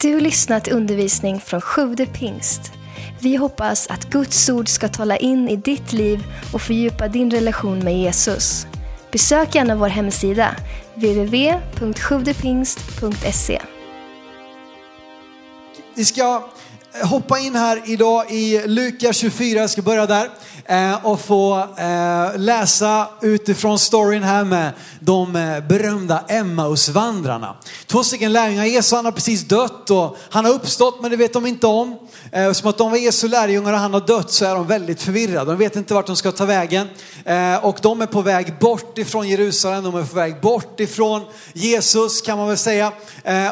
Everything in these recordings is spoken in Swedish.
Du lyssnat till undervisning från Sjude pingst. Vi hoppas att Guds ord ska tala in i ditt liv och fördjupa din relation med Jesus. Besök gärna vår hemsida, www.sjuvdepingst.se. Vi ska hoppa in här idag i Lukas 24, jag ska börja där. Eh, och få eh, läsa utifrån storyn här med de eh, berömda Emmausvandrarna. Två stycken lärjungar, Jesus han har precis dött och han har uppstått men det vet de inte om. Som att de var Jesu lärjungar och han har dött så är de väldigt förvirrade. De vet inte vart de ska ta vägen. Och de är på väg bort ifrån Jerusalem, de är på väg bort ifrån Jesus kan man väl säga.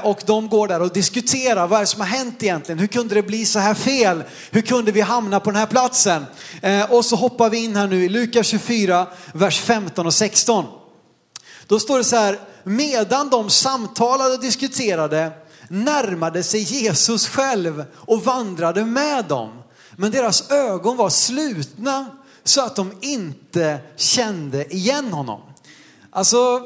Och de går där och diskuterar, vad är det som har hänt egentligen? Hur kunde det bli så här fel? Hur kunde vi hamna på den här platsen? Eh, Och så hoppar vi in här nu i Lukas 24, vers 15 och 16. Då står det så här, medan de samtalade och diskuterade närmade sig Jesus själv och vandrade med dem. Men deras ögon var slutna så att de inte kände igen honom. Alltså,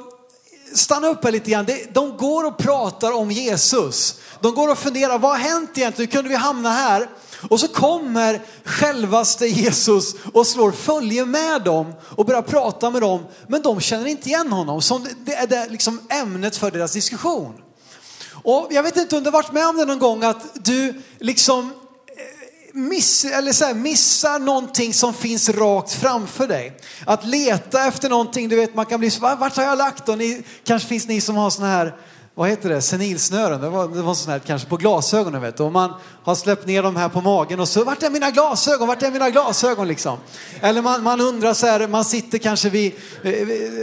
stanna upp här lite grann. De går och pratar om Jesus. De går och funderar, vad har hänt egentligen? Hur kunde vi hamna här? Och så kommer självaste Jesus och slår följe med dem och börjar prata med dem. Men de känner inte igen honom. Som det- är det liksom ämnet för deras diskussion. Och jag vet inte om du har varit med om det någon gång att du liksom miss, eller så här, missar någonting som finns rakt framför dig. Att leta efter någonting, du vet man kan bli så, vart har jag lagt då? Ni, kanske finns ni som har såna här, vad heter det, senilsnören, det var, det var sån här kanske på glasögonen vet du. Och man har släppt ner dem här på magen och så, vart är mina glasögon, vart är mina glasögon liksom? Eller man, man undrar så här, man sitter kanske vid, eh,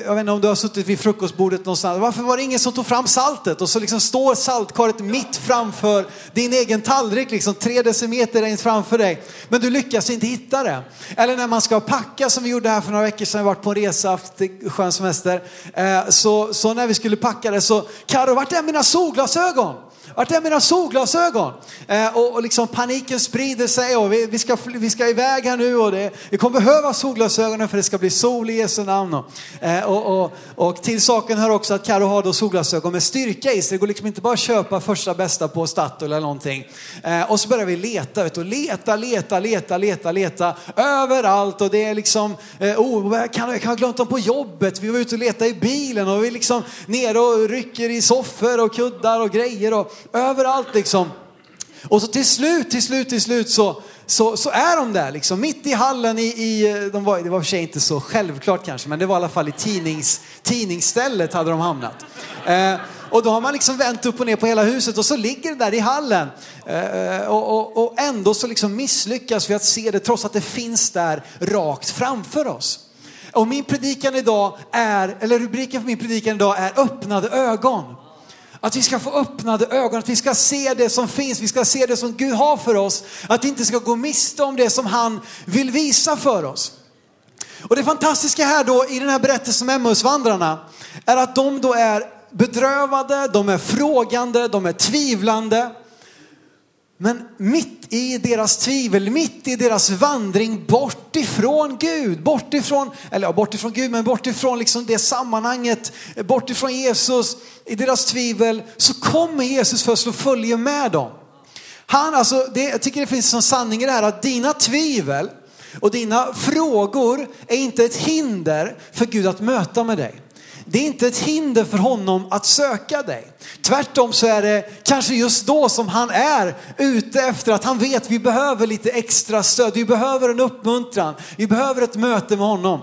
jag vet inte om du har suttit vid frukostbordet någonstans, varför var det ingen som tog fram saltet? Och så liksom står saltkaret mitt framför din egen tallrik, liksom tre decimeter längst framför dig. Men du lyckas inte hitta det. Eller när man ska packa som vi gjorde här för några veckor sedan, vi varit på en resa, haft skön semester. Eh, så, så när vi skulle packa det så, Karo, vart är mina solglasögon? Vart är mina solglasögon? Eh, och, och liksom paniken sprider sig och vi, vi, ska, vi ska iväg här nu och det, vi kommer behöva solglasögonen för det ska bli sol i Jesu namn. Och, eh, och, och, och till saken hör också att Karo har då solglasögon med styrka i sig. Det går liksom inte bara att köpa första bästa på Statoil eller någonting. Eh, och så börjar vi leta, vet du, leta, leta, leta, leta, leta överallt och det är liksom, eh, oh, jag kan, jag kan ha glömt dem på jobbet. Vi var ute och letade i bilen och vi är liksom nere och rycker i soffor och kuddar och grejer och överallt liksom. Och så till slut, till slut, till slut så, så, så är de där liksom mitt i hallen i, i eh, de var, det var i och för sig inte så självklart kanske, men det var i alla fall i tidnings, tidningsstället hade de hamnat. Eh, och då har man liksom vänt upp och ner på hela huset och så ligger det där i hallen. Eh, och, och, och ändå så liksom misslyckas vi att se det trots att det finns där rakt framför oss. Och min predikan idag är, eller rubriken för min predikan idag är öppnade ögon. Att vi ska få öppnade ögon, att vi ska se det som finns, vi ska se det som Gud har för oss. Att vi inte ska gå miste om det som han vill visa för oss. Och det fantastiska här då i den här berättelsen om Emmausvandrarna är att de då är bedrövade, de är frågande, de är tvivlande. Men mitt i deras tvivel, mitt i deras vandring bort ifrån Gud, bort ifrån, eller ja, bort ifrån Gud, men bort ifrån liksom det sammanhanget, bort ifrån Jesus, i deras tvivel så kommer Jesus för att slå följe med dem. Han, alltså, det, jag tycker det finns en sanning i det här att dina tvivel och dina frågor är inte ett hinder för Gud att möta med dig. Det är inte ett hinder för honom att söka dig. Tvärtom så är det kanske just då som han är ute efter att han vet vi behöver lite extra stöd. Vi behöver en uppmuntran. Vi behöver ett möte med honom.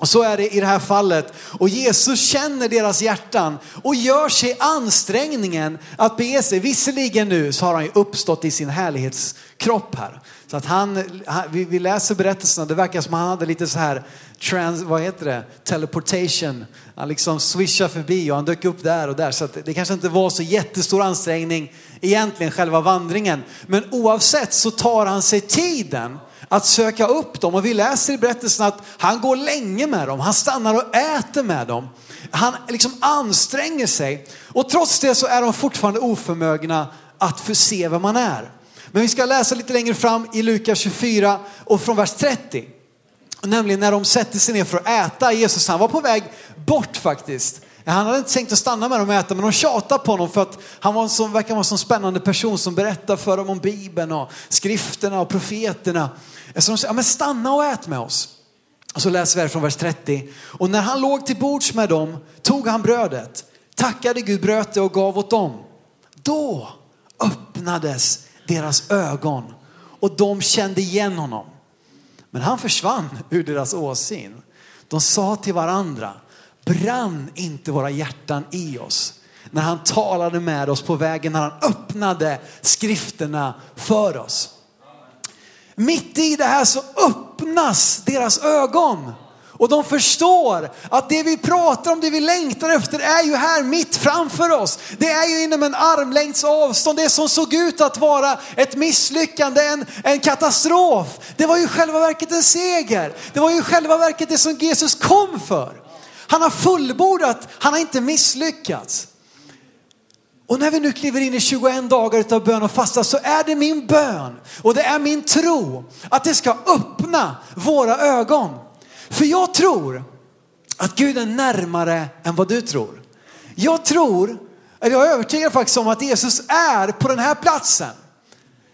Och så är det i det här fallet. Och Jesus känner deras hjärtan och gör sig ansträngningen att bege sig. Visserligen nu så har han ju uppstått i sin härlighetskropp här. Så att han, han vi, läser berättelserna, det verkar som att han hade lite så här, trans, vad heter det, teleportation. Han liksom swishade förbi och han dök upp där och där. Så att det kanske inte var så jättestor ansträngning egentligen själva vandringen. Men oavsett så tar han sig tiden att söka upp dem. Och vi läser i berättelsen att han går länge med dem. Han stannar och äter med dem. Han liksom anstränger sig. Och trots det så är de fortfarande oförmögna att förse vem man är. Men vi ska läsa lite längre fram i Lukas 24 och från vers 30. Nämligen när de sätter sig ner för att äta. Jesus han var på väg bort faktiskt han hade inte tänkt att stanna med dem och äta, men de tjatade på honom för att han var en sån, verkar vara en sån spännande person som berättar för dem om Bibeln och skrifterna och profeterna. Så de sa, ja, men stanna och ät med oss. Och så läser vi från vers 30. Och när han låg till bords med dem tog han brödet, tackade Gud, bröt det och gav åt dem. Då öppnades deras ögon och de kände igen honom. Men han försvann ur deras åsyn. De sa till varandra, brann inte våra hjärtan i oss när han talade med oss på vägen, när han öppnade skrifterna för oss. Mitt i det här så öppnas deras ögon. Och de förstår att det vi pratar om, det vi längtar efter är ju här mitt framför oss. Det är ju inom en armlängds avstånd. Det som såg ut att vara ett misslyckande, en, en katastrof. Det var ju själva verket en seger. Det var ju själva verket det som Jesus kom för. Han har fullbordat, han har inte misslyckats. Och när vi nu kliver in i 21 dagar av bön och fasta så är det min bön och det är min tro att det ska öppna våra ögon. För jag tror att Gud är närmare än vad du tror. Jag tror, eller jag är övertygad faktiskt om att Jesus är på den här platsen.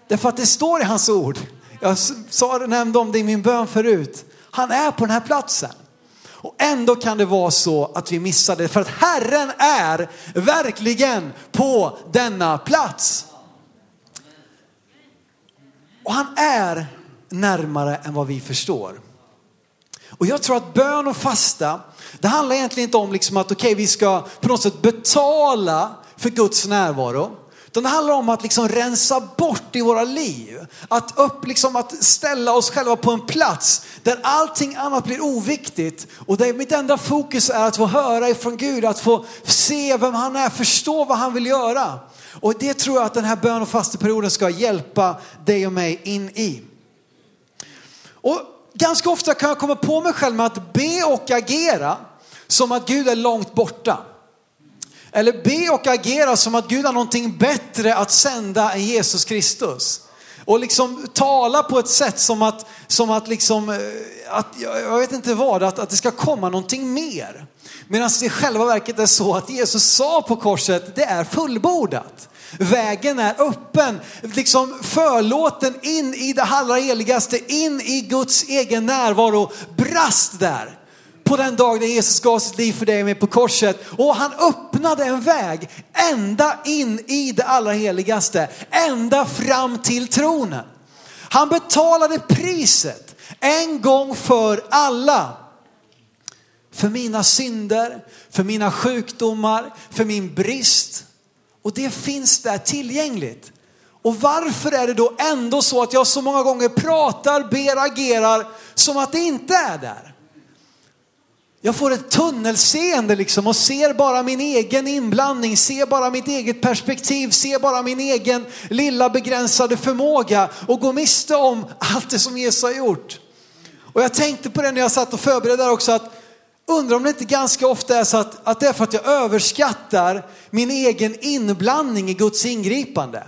Därför att det står i hans ord. Jag sa nämnde om det i min bön förut. Han är på den här platsen. Och ändå kan det vara så att vi missar det för att Herren är verkligen på denna plats. Och han är närmare än vad vi förstår. Och jag tror att bön och fasta, det handlar egentligen inte om liksom att okej okay, vi ska på något sätt betala för Guds närvaro. Utan det handlar om att liksom rensa bort i våra liv. Att, upp, liksom, att ställa oss själva på en plats där allting annat blir oviktigt. Och där mitt enda fokus är att få höra ifrån Gud, att få se vem han är, förstå vad han vill göra. Och det tror jag att den här bön och fasteperioden ska hjälpa dig och mig in i. Och ganska ofta kan jag komma på mig själv med att be och agera som att Gud är långt borta. Eller be och agera som att Gud har någonting bättre att sända än Jesus Kristus. Och liksom tala på ett sätt som att, som att liksom, eh, att, jag vet inte vad, att, att det ska komma någonting mer. Medan det i själva verket är så att Jesus sa på korset, det är fullbordat. Vägen är öppen, liksom förlåten in i det allra heligaste, in i Guds egen närvaro, brast där på den dag när Jesus gav sitt liv för dig och mig på korset. Och han öppnade en väg ända in i det allra heligaste, ända fram till tronen. Han betalade priset en gång för alla. För mina synder, för mina sjukdomar, för min brist. Och det finns där tillgängligt. Och varför är det då ändå så att jag så många gånger pratar, ber, agerar som att det inte är där? Jag får ett tunnelseende liksom och ser bara min egen inblandning, ser bara mitt eget perspektiv, ser bara min egen lilla begränsade förmåga och går miste om allt det som Jesus har gjort. Och jag tänkte på det när jag satt och förberedde där också att undrar om det inte ganska ofta är så att, att det är för att jag överskattar min egen inblandning i Guds ingripande.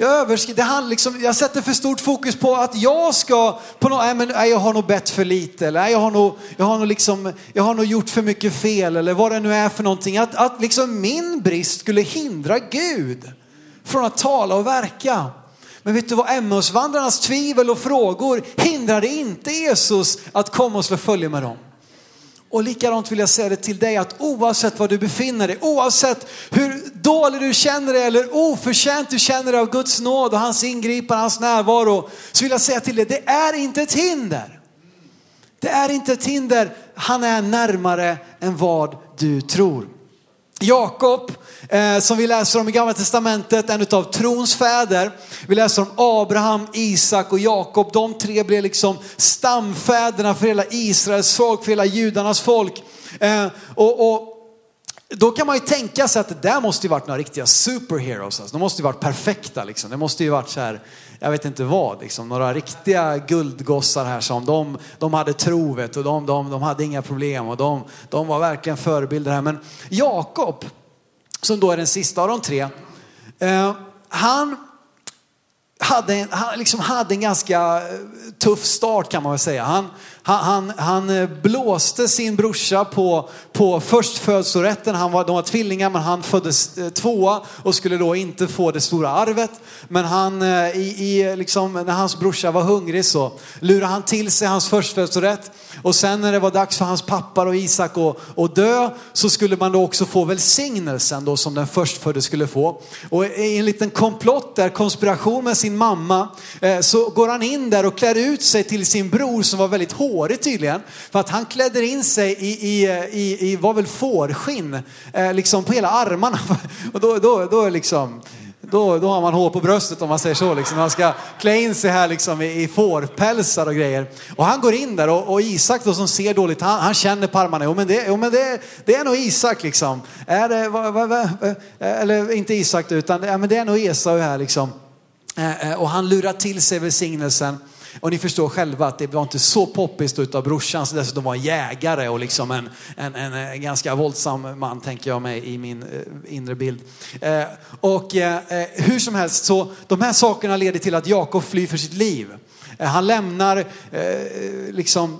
Jag, överskrider, det handlar liksom, jag sätter för stort fokus på att jag ska, på något, nej, men, nej, jag har nog bett för lite eller nej, jag, har nog, jag, har nog liksom, jag har nog gjort för mycket fel eller vad det nu är för någonting. Att, att liksom min brist skulle hindra Gud från att tala och verka. Men vet du vad, Emmausvandrarnas tvivel och frågor hindrade inte Jesus att komma och slå följe med dem. Och likadant vill jag säga det till dig att oavsett var du befinner dig, oavsett hur dålig du känner dig eller oförtjänt du känner dig av Guds nåd och hans ingripande, hans närvaro, så vill jag säga till dig, det är inte ett hinder. Det är inte ett hinder, han är närmare än vad du tror. Jakob, eh, som vi läser om i gamla testamentet, en av trons fäder. Vi läser om Abraham, Isak och Jakob. De tre blev liksom stamfäderna för hela Israels folk, för hela judarnas folk. Eh, och, och då kan man ju tänka sig att det där måste ju varit några riktiga superheroes. Alltså. De måste ju varit perfekta liksom. Det måste ju varit så här, jag vet inte vad, liksom. några riktiga guldgossar här som de, de hade trovet och de, de, de hade inga problem och de, de var verkligen förebilder här. Men Jakob, som då är den sista av de tre, eh, han hade, han liksom hade en ganska eh, tuff start kan man väl säga. Han, han, han, han eh, blåste sin brorsa på, på förstfödslorätten. Han var, de var tvillingar men han föddes eh, tvåa och skulle då inte få det stora arvet. Men han, eh, i, i, liksom, när hans brorsa var hungrig så lurade han till sig hans förstfödslorätt. Och sen när det var dags för hans pappa och Isak att, dö så skulle man då också få välsignelsen då som den förstfödde skulle få. Och i en liten komplott där, konspiration med sin mamma, så går han in där och klär ut sig till sin bror som var väldigt hårig tydligen. För att han klädde in sig i, i, i, i var väl fårskinn, eh, liksom på hela armarna. Och då, då, då liksom, då, då har man hår på bröstet om man säger så. Liksom. Man ska klä in sig här liksom i, i fårpälsar och grejer. Och han går in där och, och Isak då som ser dåligt, han, han känner på armarna. Jo men, det, jo, men det, det är nog Isak liksom. Är det, va, va, va, eller inte Isak utan ja, men det är nog Esau här liksom. Eh, eh, och han lurar till sig välsignelsen. Och ni förstår själva att det var inte så poppis utav brorsan som dessutom var jägare och liksom en, en, en, ganska våldsam man tänker jag mig i min eh, inre bild. Eh, och eh, eh, hur som helst så de här sakerna leder till att Jakob flyr för sitt liv. Eh, han lämnar eh, liksom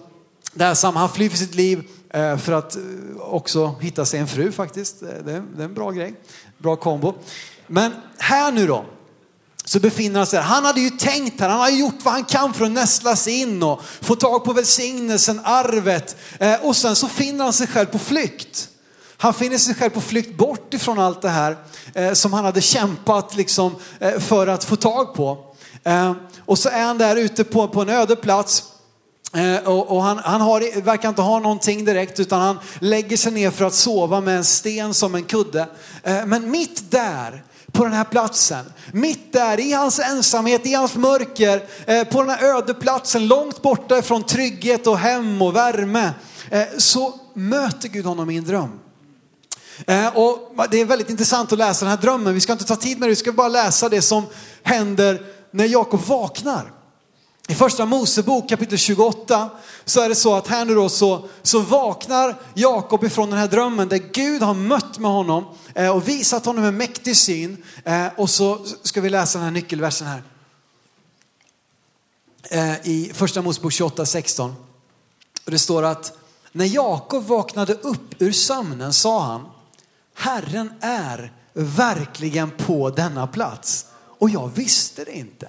det här samma, han flyr för sitt liv eh, för att eh, också hitta sig en fru faktiskt. Det är, det är en bra grej, bra kombo. Men här nu då, så befinner han sig där. Han hade ju tänkt här, han har gjort vad han kan för att nästla sig in och få tag på välsignelsen, arvet. Eh, och sen så finner han sig själv på flykt. Han finner sig själv på flykt bort ifrån allt det här eh, som han hade kämpat liksom, eh, för att få tag på. Och så är han där ute på, på en öde plats och, och, han, han har, verkar inte ha någonting direkt utan han lägger sig ner för att sova med en sten som en kudde. Men mitt där på den här platsen. Mitt där i hans ensamhet, i hans mörker, eh, på den här öde platsen, långt borta ifrån trygghet och hem och värme, eh, så möter Gud honom i en dröm. Eh, och det är väldigt intressant att läsa den här drömmen. Vi ska inte ta tid med det, vi ska bara läsa det som händer när Jakob vaknar. I första Mosebok kapitel 28 så är det så att här nu då så, så vaknar Jakob ifrån den här drömmen där Gud har mött med honom eh, och visat honom en mäktig syn. Eh, och så ska vi läsa den här nyckelversen här. Eh, I första Mosebok 28, 16. Och det står att när Jakob vaknade upp ur sömnen sa han, Herren är verkligen på denna plats. Och jag visste det inte.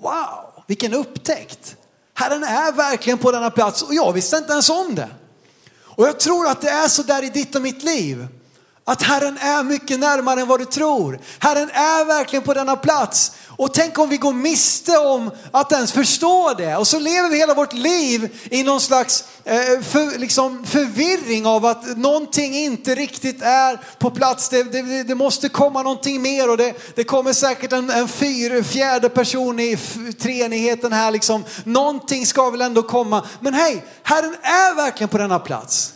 Wow! Vilken upptäckt! Herren är verkligen på denna plats och jag visste inte ens om det. Och jag tror att det är så där i ditt och mitt liv. Att Herren är mycket närmare än vad du tror. Herren är verkligen på denna plats. Och tänk om vi går miste om att ens förstå det. Och så lever vi hela vårt liv i någon slags eh, för, liksom förvirring av att någonting inte riktigt är på plats. Det, det, det måste komma någonting mer och det, det kommer säkert en, en fyr, fjärde person i treenigheten här. Liksom. Någonting ska väl ändå komma. Men hej, Herren är verkligen på denna plats.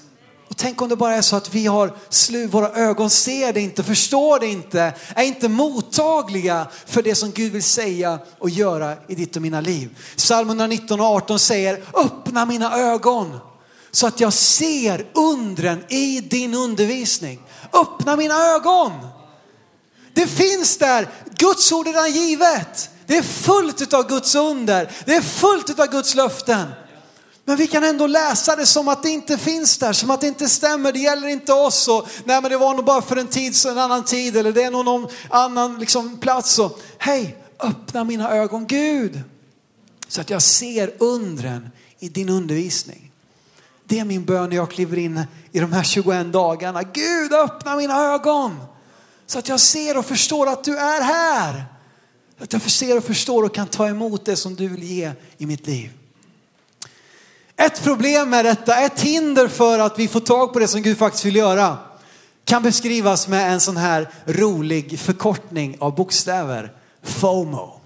Tänk om det bara är så att vi har slu, våra ögon ser det inte, förstår det inte, är inte mottagliga för det som Gud vill säga och göra i ditt och mina liv. Psalm 119 och 18 säger, öppna mina ögon så att jag ser undren i din undervisning. Öppna mina ögon. Det finns där, Guds ord är redan givet. Det är fullt av Guds under, det är fullt av Guds löften. Men vi kan ändå läsa det som att det inte finns där, som att det inte stämmer, det gäller inte oss. Och, nej men det var nog bara för en tid, en annan tid eller det är nog någon annan liksom, plats. Och, Hej, öppna mina ögon Gud. Så att jag ser undren i din undervisning. Det är min bön när jag kliver in i de här 21 dagarna. Gud öppna mina ögon. Så att jag ser och förstår att du är här. Att jag ser och förstår och kan ta emot det som du vill ge i mitt liv. Ett problem med detta, ett hinder för att vi får tag på det som Gud faktiskt vill göra kan beskrivas med en sån här rolig förkortning av bokstäver. FOMO.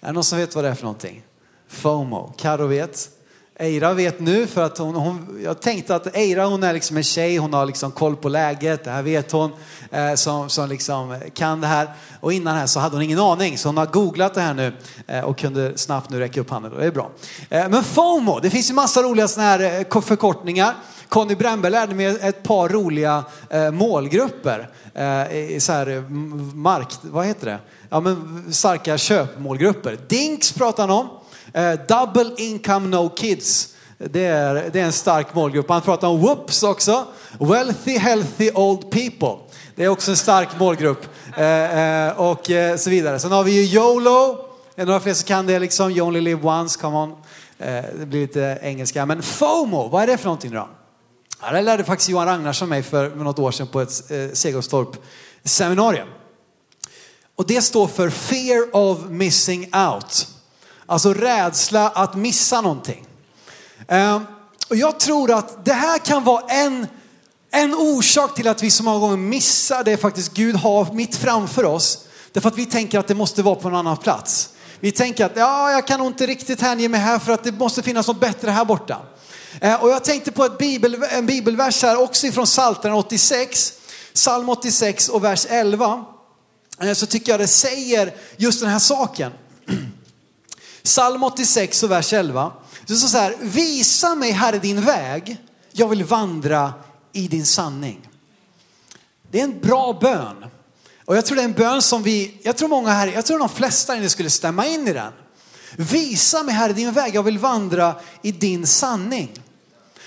Är det någon som vet vad det är för någonting? FOMO. Karo vet. Eira vet nu för att hon, hon, jag tänkte att Eira hon är liksom en tjej, hon har liksom koll på läget, det här vet hon, eh, som, som liksom kan det här. Och innan här så hade hon ingen aning, så hon har googlat det här nu eh, och kunde snabbt nu räcka upp handen. och Det är bra. Eh, men FOMO, det finns ju massa roliga sådana här eh, förkortningar. Conny Brännberg lärde mig ett par roliga eh, målgrupper. Eh, så här, mm, mark, vad heter det? Ja men starka köpmålgrupper. DINKS pratar han om. Eh, double income no kids. Det är, det är en stark målgrupp. Han pratar om whoops också. Wealthy, healthy old people. Det är också en stark målgrupp. Eh, eh, och eh, så vidare. Sen har vi ju YOLO. Är det några fler som kan det liksom? You only live once, come on. Eh, det blir lite engelska. Men FOMO, vad är det för någonting då? Ja, det lärde faktiskt Johan Ragnarsson mig för något år sedan på ett eh, Segerstorp seminarium. Och det står för fear of missing out. Alltså rädsla att missa någonting. Ehm, och jag tror att det här kan vara en, en orsak till att vi så många gånger missar det faktiskt Gud har mitt framför oss. Därför att vi tänker att det måste vara på en annan plats. Vi tänker att ja, jag kan nog inte riktigt hänge mig här för att det måste finnas något bättre här borta. Ehm, och jag tänkte på ett bibel, en bibelvers här också ifrån Psaltaren 86, psalm 86 och vers 11. Ehm, så tycker jag det säger just den här saken. Psalm 86 och vers 11. Det står så här, visa mig Herre din väg, jag vill vandra i din sanning. Det är en bra bön. Och jag tror det är en bön som vi, jag tror många här, jag tror de flesta inne skulle stämma in i den. Visa mig Herre din väg, jag vill vandra i din sanning.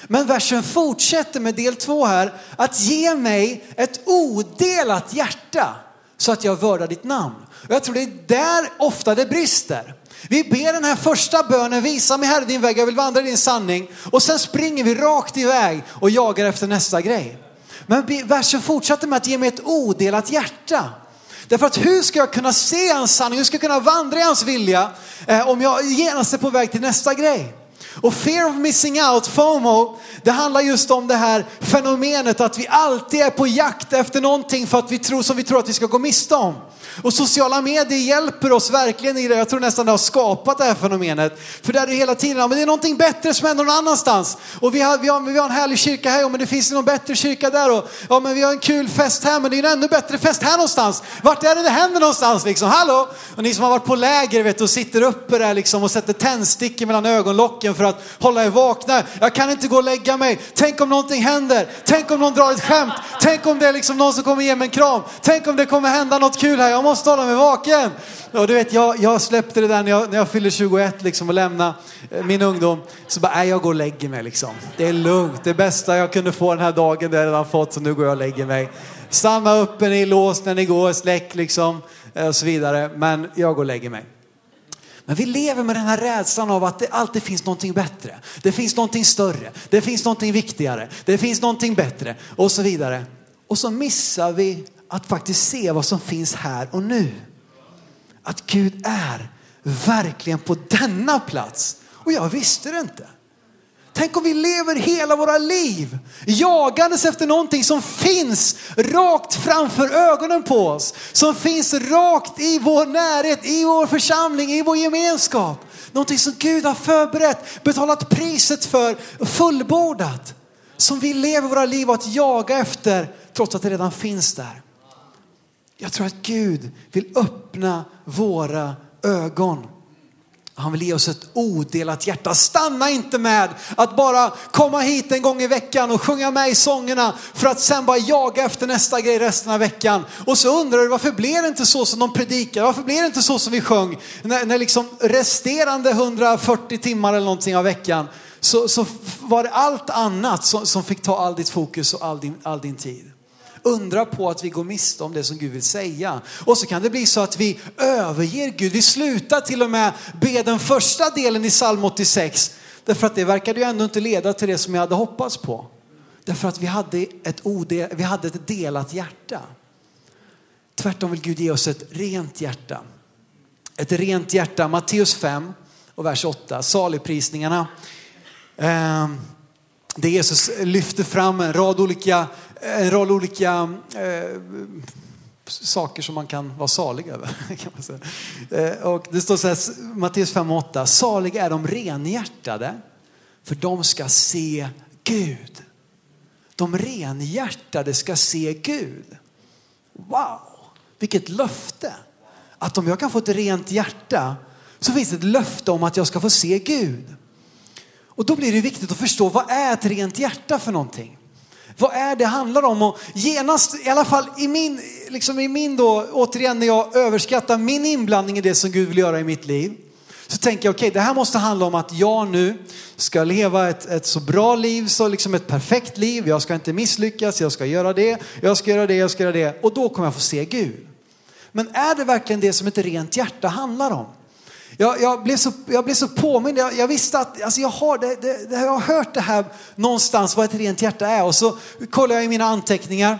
Men versen fortsätter med del två här, att ge mig ett odelat hjärta så att jag vördar ditt namn. Och jag tror det är där ofta det brister. Vi ber den här första bönen, visa mig Herre din väg, jag vill vandra i din sanning. Och sen springer vi rakt iväg och jagar efter nästa grej. Men versen fortsätter med att ge mig ett odelat hjärta. Därför att hur ska jag kunna se hans sanning, hur ska jag kunna vandra i hans vilja eh, om jag genast är på väg till nästa grej? Och fear of missing out, FOMO, det handlar just om det här fenomenet att vi alltid är på jakt efter någonting för att vi tror, som vi tror att vi ska gå miste om. Och sociala medier hjälper oss verkligen i det. Jag tror nästan det har skapat det här fenomenet. För där är det hela tiden, ja, men det är någonting bättre som händer någon annanstans. Och vi har, vi har, vi har en härlig kyrka här, ja, men det finns någon bättre kyrka där. Och, ja men vi har en kul fest här, men det är en ännu bättre fest här någonstans. Vart är det det händer någonstans liksom? Hallå? Och ni som har varit på läger vet och sitter uppe där liksom och sätter tändstickor mellan ögonlocken för att hålla er vakna. Jag kan inte gå och lägga mig. Tänk om någonting händer. Tänk om någon drar ett skämt. Tänk om det är liksom någon som kommer ge mig en kram. Tänk om det kommer hända något kul här. Jag måste hålla mig vaken. Och du vet, jag, jag släppte det där när jag, när jag fyllde 21 liksom och lämnade eh, min ungdom. Så bara, nej jag går och lägger mig liksom. Det är lugnt. Det bästa jag kunde få den här dagen, det har jag redan fått. Så nu går jag och lägger mig. Stanna uppe, ni är låst när ni går, släck liksom. Eh, och så vidare. Men jag går och lägger mig. Men vi lever med den här rädslan av att det alltid finns någonting bättre. Det finns någonting större. Det finns någonting viktigare. Det finns någonting bättre och så vidare. Och så missar vi att faktiskt se vad som finns här och nu. Att Gud är verkligen på denna plats. Och jag visste det inte. Tänk om vi lever hela våra liv jagandes efter någonting som finns rakt framför ögonen på oss. Som finns rakt i vår närhet, i vår församling, i vår gemenskap. Någonting som Gud har förberett, betalat priset för, fullbordat. Som vi lever våra liv att jaga efter trots att det redan finns där. Jag tror att Gud vill öppna våra ögon. Han vill ge oss ett odelat hjärta. Stanna inte med att bara komma hit en gång i veckan och sjunga med i sångerna för att sen bara jaga efter nästa grej resten av veckan. Och så undrar du varför blev det inte så som de predikar? Varför blev det inte så som vi sjöng? När, när liksom resterande 140 timmar eller någonting av veckan så, så var det allt annat som, som fick ta all ditt fokus och all din, all din tid. Undra på att vi går miste om det som Gud vill säga. Och så kan det bli så att vi överger Gud. Vi slutar till och med be den första delen i psalm 86. Därför att det verkade ju ändå inte leda till det som jag hade hoppats på. Därför att vi hade ett, odel, vi hade ett delat hjärta. Tvärtom vill Gud ge oss ett rent hjärta. Ett rent hjärta. Matteus 5 och vers 8, saligprisningarna. Eh, Jesus lyfter fram en rad olika en rad olika eh, saker som man kan vara salig över. Kan man säga. Eh, och det står så här, Matteus 5.8. Saliga är de renhjärtade, för de ska se Gud. De renhjärtade ska se Gud. Wow, vilket löfte! Att om jag kan få ett rent hjärta så finns det ett löfte om att jag ska få se Gud. Och då blir det viktigt att förstå vad är ett rent hjärta för någonting? Vad är det handlar om? Och genast, i alla fall i min, liksom i min då, återigen när jag överskattar min inblandning i det som Gud vill göra i mitt liv, Så tänker jag, okej, okay, det här måste handla om att jag nu ska leva ett, ett så bra liv, så liksom ett perfekt liv. Jag ska inte misslyckas, jag ska göra det, jag ska göra det, jag ska göra det. Och då kommer jag få se Gud. Men är det verkligen det som ett rent hjärta handlar om? Jag, jag, blev, så, jag blev så påmind, jag, jag visste att alltså jag, har det, det, jag har hört det här någonstans vad ett rent hjärta är och så kollade jag i mina anteckningar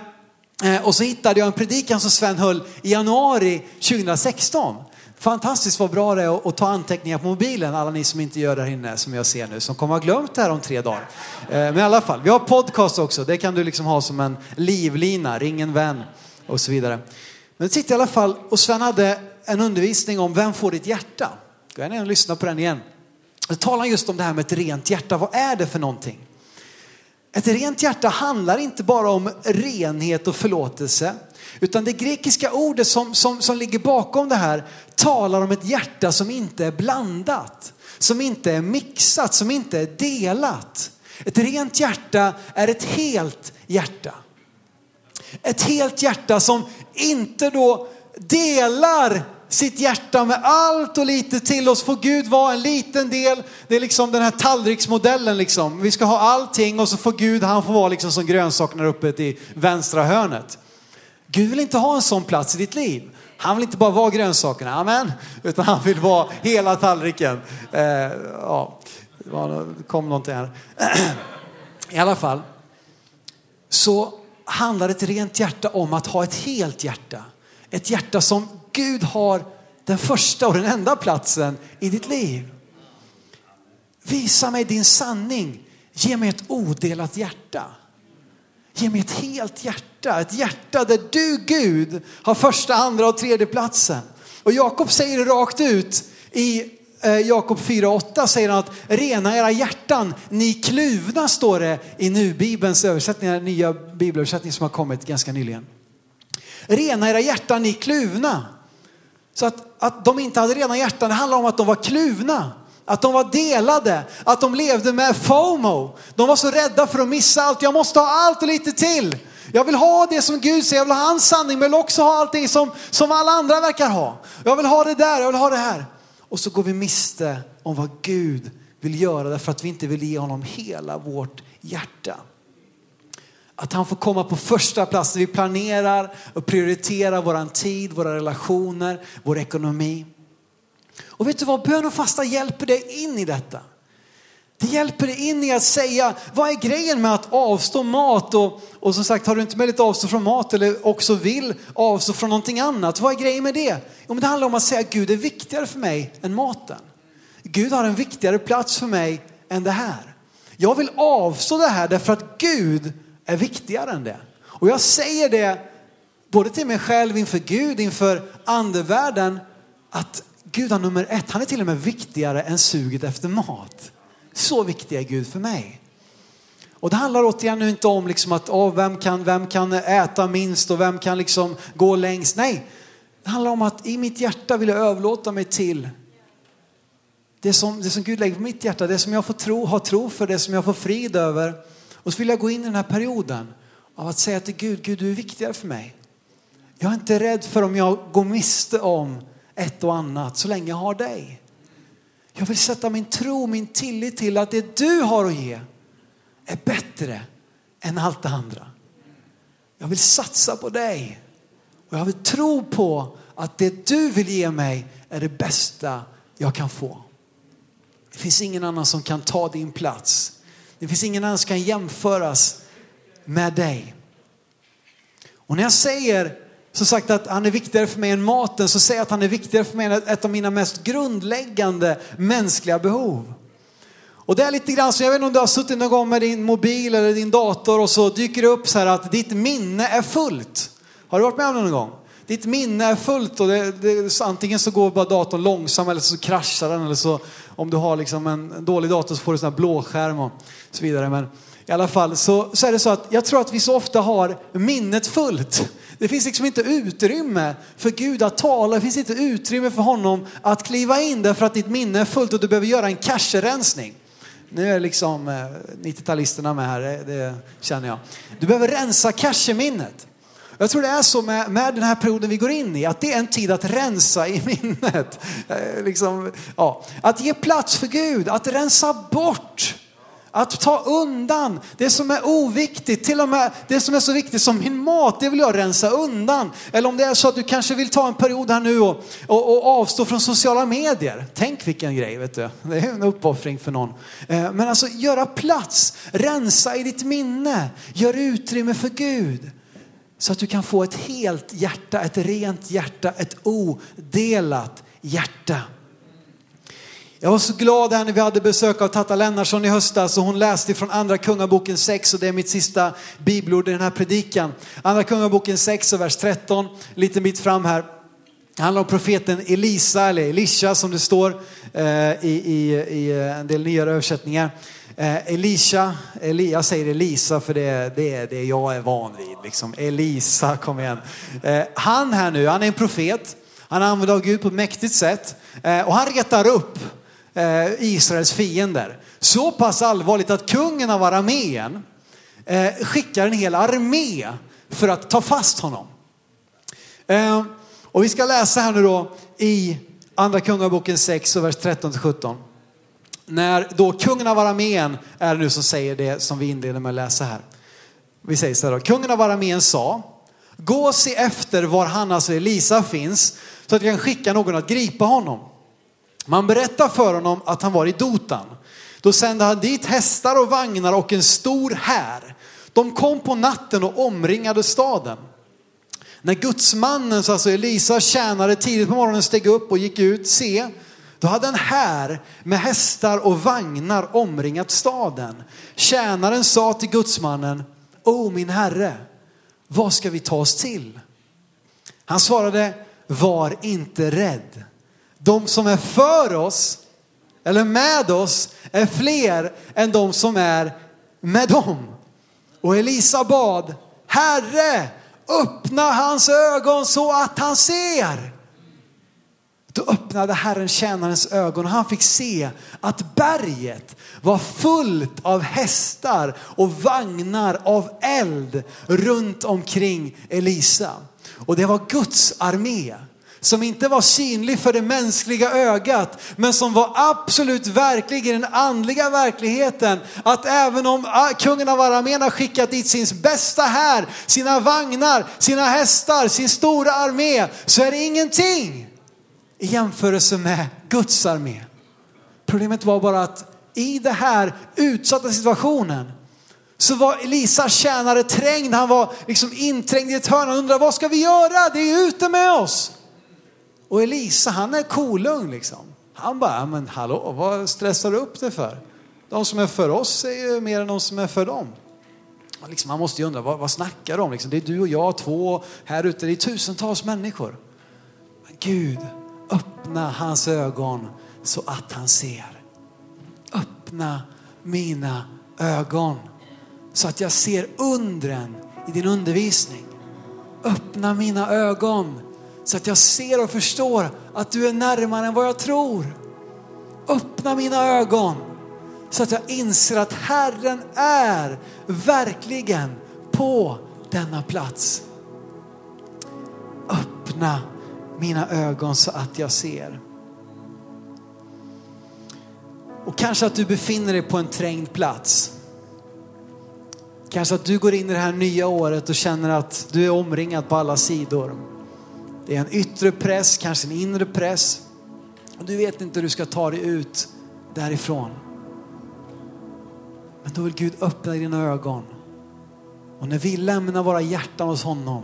eh, och så hittade jag en predikan som Sven höll i januari 2016. Fantastiskt vad bra det är att ta anteckningar på mobilen, alla ni som inte gör det här inne som jag ser nu, som kommer ha glömt det här om tre dagar. Eh, men i alla fall, vi har podcast också, det kan du liksom ha som en livlina, ring en vän och så vidare. Men sitter i alla fall, och Sven hade en undervisning om vem får ditt hjärta? Gå gärna och lyssna på den igen. Då talar han just om det här med ett rent hjärta. Vad är det för någonting? Ett rent hjärta handlar inte bara om renhet och förlåtelse. Utan det grekiska ordet som, som, som ligger bakom det här talar om ett hjärta som inte är blandat. Som inte är mixat, som inte är delat. Ett rent hjärta är ett helt hjärta. Ett helt hjärta som inte då delar sitt hjärta med allt och lite till oss får Gud vara en liten del. Det är liksom den här tallriksmodellen liksom. Vi ska ha allting och så får Gud, han får vara liksom som grönsakerna uppe i vänstra hörnet. Gud vill inte ha en sån plats i ditt liv. Han vill inte bara vara grönsakerna, amen, utan han vill vara hela tallriken. Eh, ja, det kom någonting här. I alla fall, så handlar ett rent hjärta om att ha ett helt hjärta. Ett hjärta som Gud har den första och den enda platsen i ditt liv. Visa mig din sanning. Ge mig ett odelat hjärta. Ge mig ett helt hjärta. Ett hjärta där du Gud har första, andra och tredje platsen. Och Jakob säger det rakt ut i eh, Jakob 4.8 säger han att rena era hjärtan, ni kluvna står det i nu Bibelns översättning, den nya bibelöversättning som har kommit ganska nyligen. Rena era hjärtan, ni kluvna. Så att, att de inte hade rena hjärtan, det handlar om att de var kluvna. Att de var delade, att de levde med FOMO. De var så rädda för att missa allt. Jag måste ha allt och lite till. Jag vill ha det som Gud säger, jag vill ha hans sanning, men jag vill också ha allt det som, som alla andra verkar ha. Jag vill ha det där, jag vill ha det här. Och så går vi miste om vad Gud vill göra därför att vi inte vill ge honom hela vårt hjärta. Att han får komma på första plats när vi planerar och prioriterar våran tid, våra relationer, vår ekonomi. Och vet du vad, bön och fasta hjälper dig in i detta. Det hjälper dig in i att säga, vad är grejen med att avstå mat? Och, och som sagt, har du inte möjlighet att avstå från mat eller också vill avstå från någonting annat, vad är grejen med det? Jo, men det handlar om att säga, Gud är viktigare för mig än maten. Gud har en viktigare plats för mig än det här. Jag vill avstå det här därför att Gud är viktigare än det. Och jag säger det både till mig själv, inför Gud, inför andevärlden, att Gud är nummer ett. Han är till och med viktigare än suget efter mat. Så viktig är Gud för mig. Och det handlar återigen nu inte om liksom att oh, vem, kan, vem kan äta minst och vem kan liksom gå längst. Nej, det handlar om att i mitt hjärta vill jag överlåta mig till det som, det som Gud lägger på mitt hjärta, det som jag får tro, har tro för, det som jag får frid över. Och så vill jag gå in i den här perioden av att säga till Gud, Gud du är viktigare för mig. Jag är inte rädd för om jag går miste om ett och annat så länge jag har dig. Jag vill sätta min tro, min tillit till att det du har att ge är bättre än allt det andra. Jag vill satsa på dig och jag vill tro på att det du vill ge mig är det bästa jag kan få. Det finns ingen annan som kan ta din plats. Det finns ingen annan som kan jämföras med dig. Och när jag säger som sagt att han är viktigare för mig än maten så säger jag att han är viktigare för mig än ett av mina mest grundläggande mänskliga behov. Och det är lite grann så, jag vet inte om du har suttit någon gång med din mobil eller din dator och så dyker det upp så här att ditt minne är fullt. Har du varit med om det någon gång? Ditt minne är fullt och det, det, antingen så går bara datorn långsamt eller så kraschar den eller så om du har liksom en dålig dator så får du sån här blåskärm och så vidare. Men i alla fall så, så är det så att jag tror att vi så ofta har minnet fullt. Det finns liksom inte utrymme för Gud att tala. Det finns inte utrymme för honom att kliva in därför att ditt minne är fullt och du behöver göra en cache-rensning. Nu är liksom eh, 90-talisterna med här, det, det känner jag. Du behöver rensa cache-minnet. Jag tror det är så med, med den här perioden vi går in i, att det är en tid att rensa i minnet. Eh, liksom, ja. Att ge plats för Gud, att rensa bort att ta undan det som är oviktigt, till och med det som är så viktigt som min mat, det vill jag rensa undan. Eller om det är så att du kanske vill ta en period här nu och, och, och avstå från sociala medier. Tänk vilken grej, vet du. Det är en uppoffring för någon. Eh, men alltså göra plats, rensa i ditt minne, gör utrymme för Gud. Så att du kan få ett helt hjärta, ett rent hjärta, ett odelat hjärta. Jag var så glad här när vi hade besök av Tata Lennartsson i höstas och hon läste från andra kungaboken 6 och det är mitt sista bibelord i den här predikan. Andra kungaboken 6 och vers 13, lite bit fram här. Det handlar om profeten Elisa eller Elisha som det står eh, i, i, i en del nyare översättningar. Eh, Elisha, Eli, jag säger Elisa för det är det, det jag är van vid. Liksom. Elisa, kom igen. Eh, han här nu, han är en profet. Han använder av Gud på ett mäktigt sätt. Eh, och han retar upp Eh, Israels fiender. Så pass allvarligt att kungen av Arameen eh, skickar en hel armé för att ta fast honom. Eh, och vi ska läsa här nu då i andra kungaboken 6 och vers 13 till 17. När då kungen av Arameen är det nu som säger det som vi inleder med att läsa här. Vi säger så här då. Kungen av Arameen sa, gå och se efter var han, alltså Elisa, finns så att jag kan skicka någon att gripa honom. Man berättar för honom att han var i Dotan. Då sände han dit hästar och vagnar och en stor här. De kom på natten och omringade staden. När gudsmannen, alltså Elisa tjänare tidigt på morgonen steg upp och gick ut, se, då hade en här med hästar och vagnar omringat staden. Tjänaren sa till gudsmannen, O min herre, vad ska vi ta oss till? Han svarade, var inte rädd de som är för oss eller med oss är fler än de som är med dem. Och Elisa bad, Herre, öppna hans ögon så att han ser. Då öppnade Herren tjänarens ögon och han fick se att berget var fullt av hästar och vagnar av eld runt omkring Elisa. Och det var Guds armé som inte var synlig för det mänskliga ögat, men som var absolut verklig i den andliga verkligheten. Att även om ah, kungen av Aramén har skickat dit sin bästa här, sina vagnar, sina hästar, sin stora armé, så är det ingenting i jämförelse med Guds armé. Problemet var bara att i den här utsatta situationen så var Elisas tjänare trängd, han var liksom inträngd i ett hörn. Han undrade vad ska vi göra? Det är ute med oss. Och Elisa han är kolugn liksom. Han bara, men hallå, vad stressar du upp dig för? De som är för oss är ju mer än de som är för dem. Och liksom, man måste ju undra, vad, vad snackar de om? Liksom, det är du och jag, två, här ute, det är tusentals människor. Men Gud, öppna hans ögon så att han ser. Öppna mina ögon så att jag ser undren i din undervisning. Öppna mina ögon så att jag ser och förstår att du är närmare än vad jag tror. Öppna mina ögon så att jag inser att Herren är verkligen på denna plats. Öppna mina ögon så att jag ser. Och kanske att du befinner dig på en trängd plats. Kanske att du går in i det här nya året och känner att du är omringad på alla sidor. Det är en yttre press, kanske en inre press. Och du vet inte hur du ska ta dig ut därifrån. Men då vill Gud öppna dina ögon. Och när vi lämnar våra hjärtan hos honom,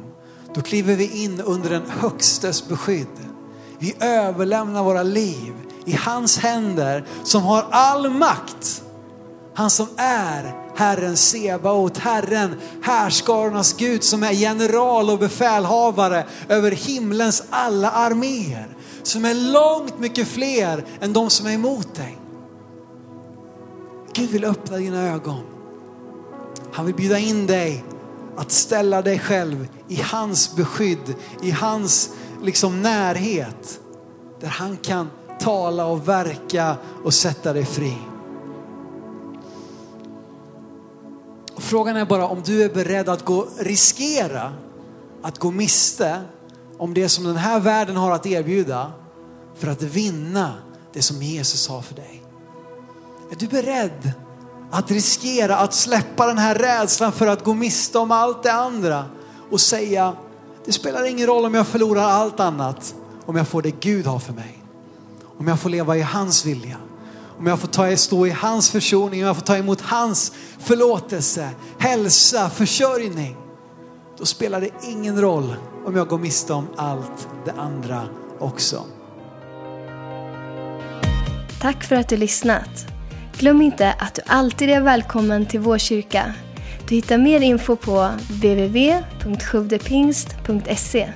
då kliver vi in under den högstes beskydd. Vi överlämnar våra liv i hans händer som har all makt. Han som är Herren Sebaot, Herren härskarornas Gud som är general och befälhavare över himlens alla arméer. Som är långt mycket fler än de som är emot dig. Gud vill öppna dina ögon. Han vill bjuda in dig att ställa dig själv i hans beskydd, i hans liksom närhet. Där han kan tala och verka och sätta dig fri. Frågan är bara om du är beredd att gå riskera att gå miste om det som den här världen har att erbjuda för att vinna det som Jesus har för dig? Är du beredd att riskera att släppa den här rädslan för att gå miste om allt det andra och säga, det spelar ingen roll om jag förlorar allt annat, om jag får det Gud har för mig. Om jag får leva i hans vilja. Om jag får ta, stå i hans försoning, om jag får ta emot hans förlåtelse, hälsa, försörjning. Då spelar det ingen roll om jag går miste om allt det andra också. Tack för att du lyssnat. Glöm inte att du alltid är välkommen till vår kyrka. Du hittar mer info på www.sjuvdepingst.se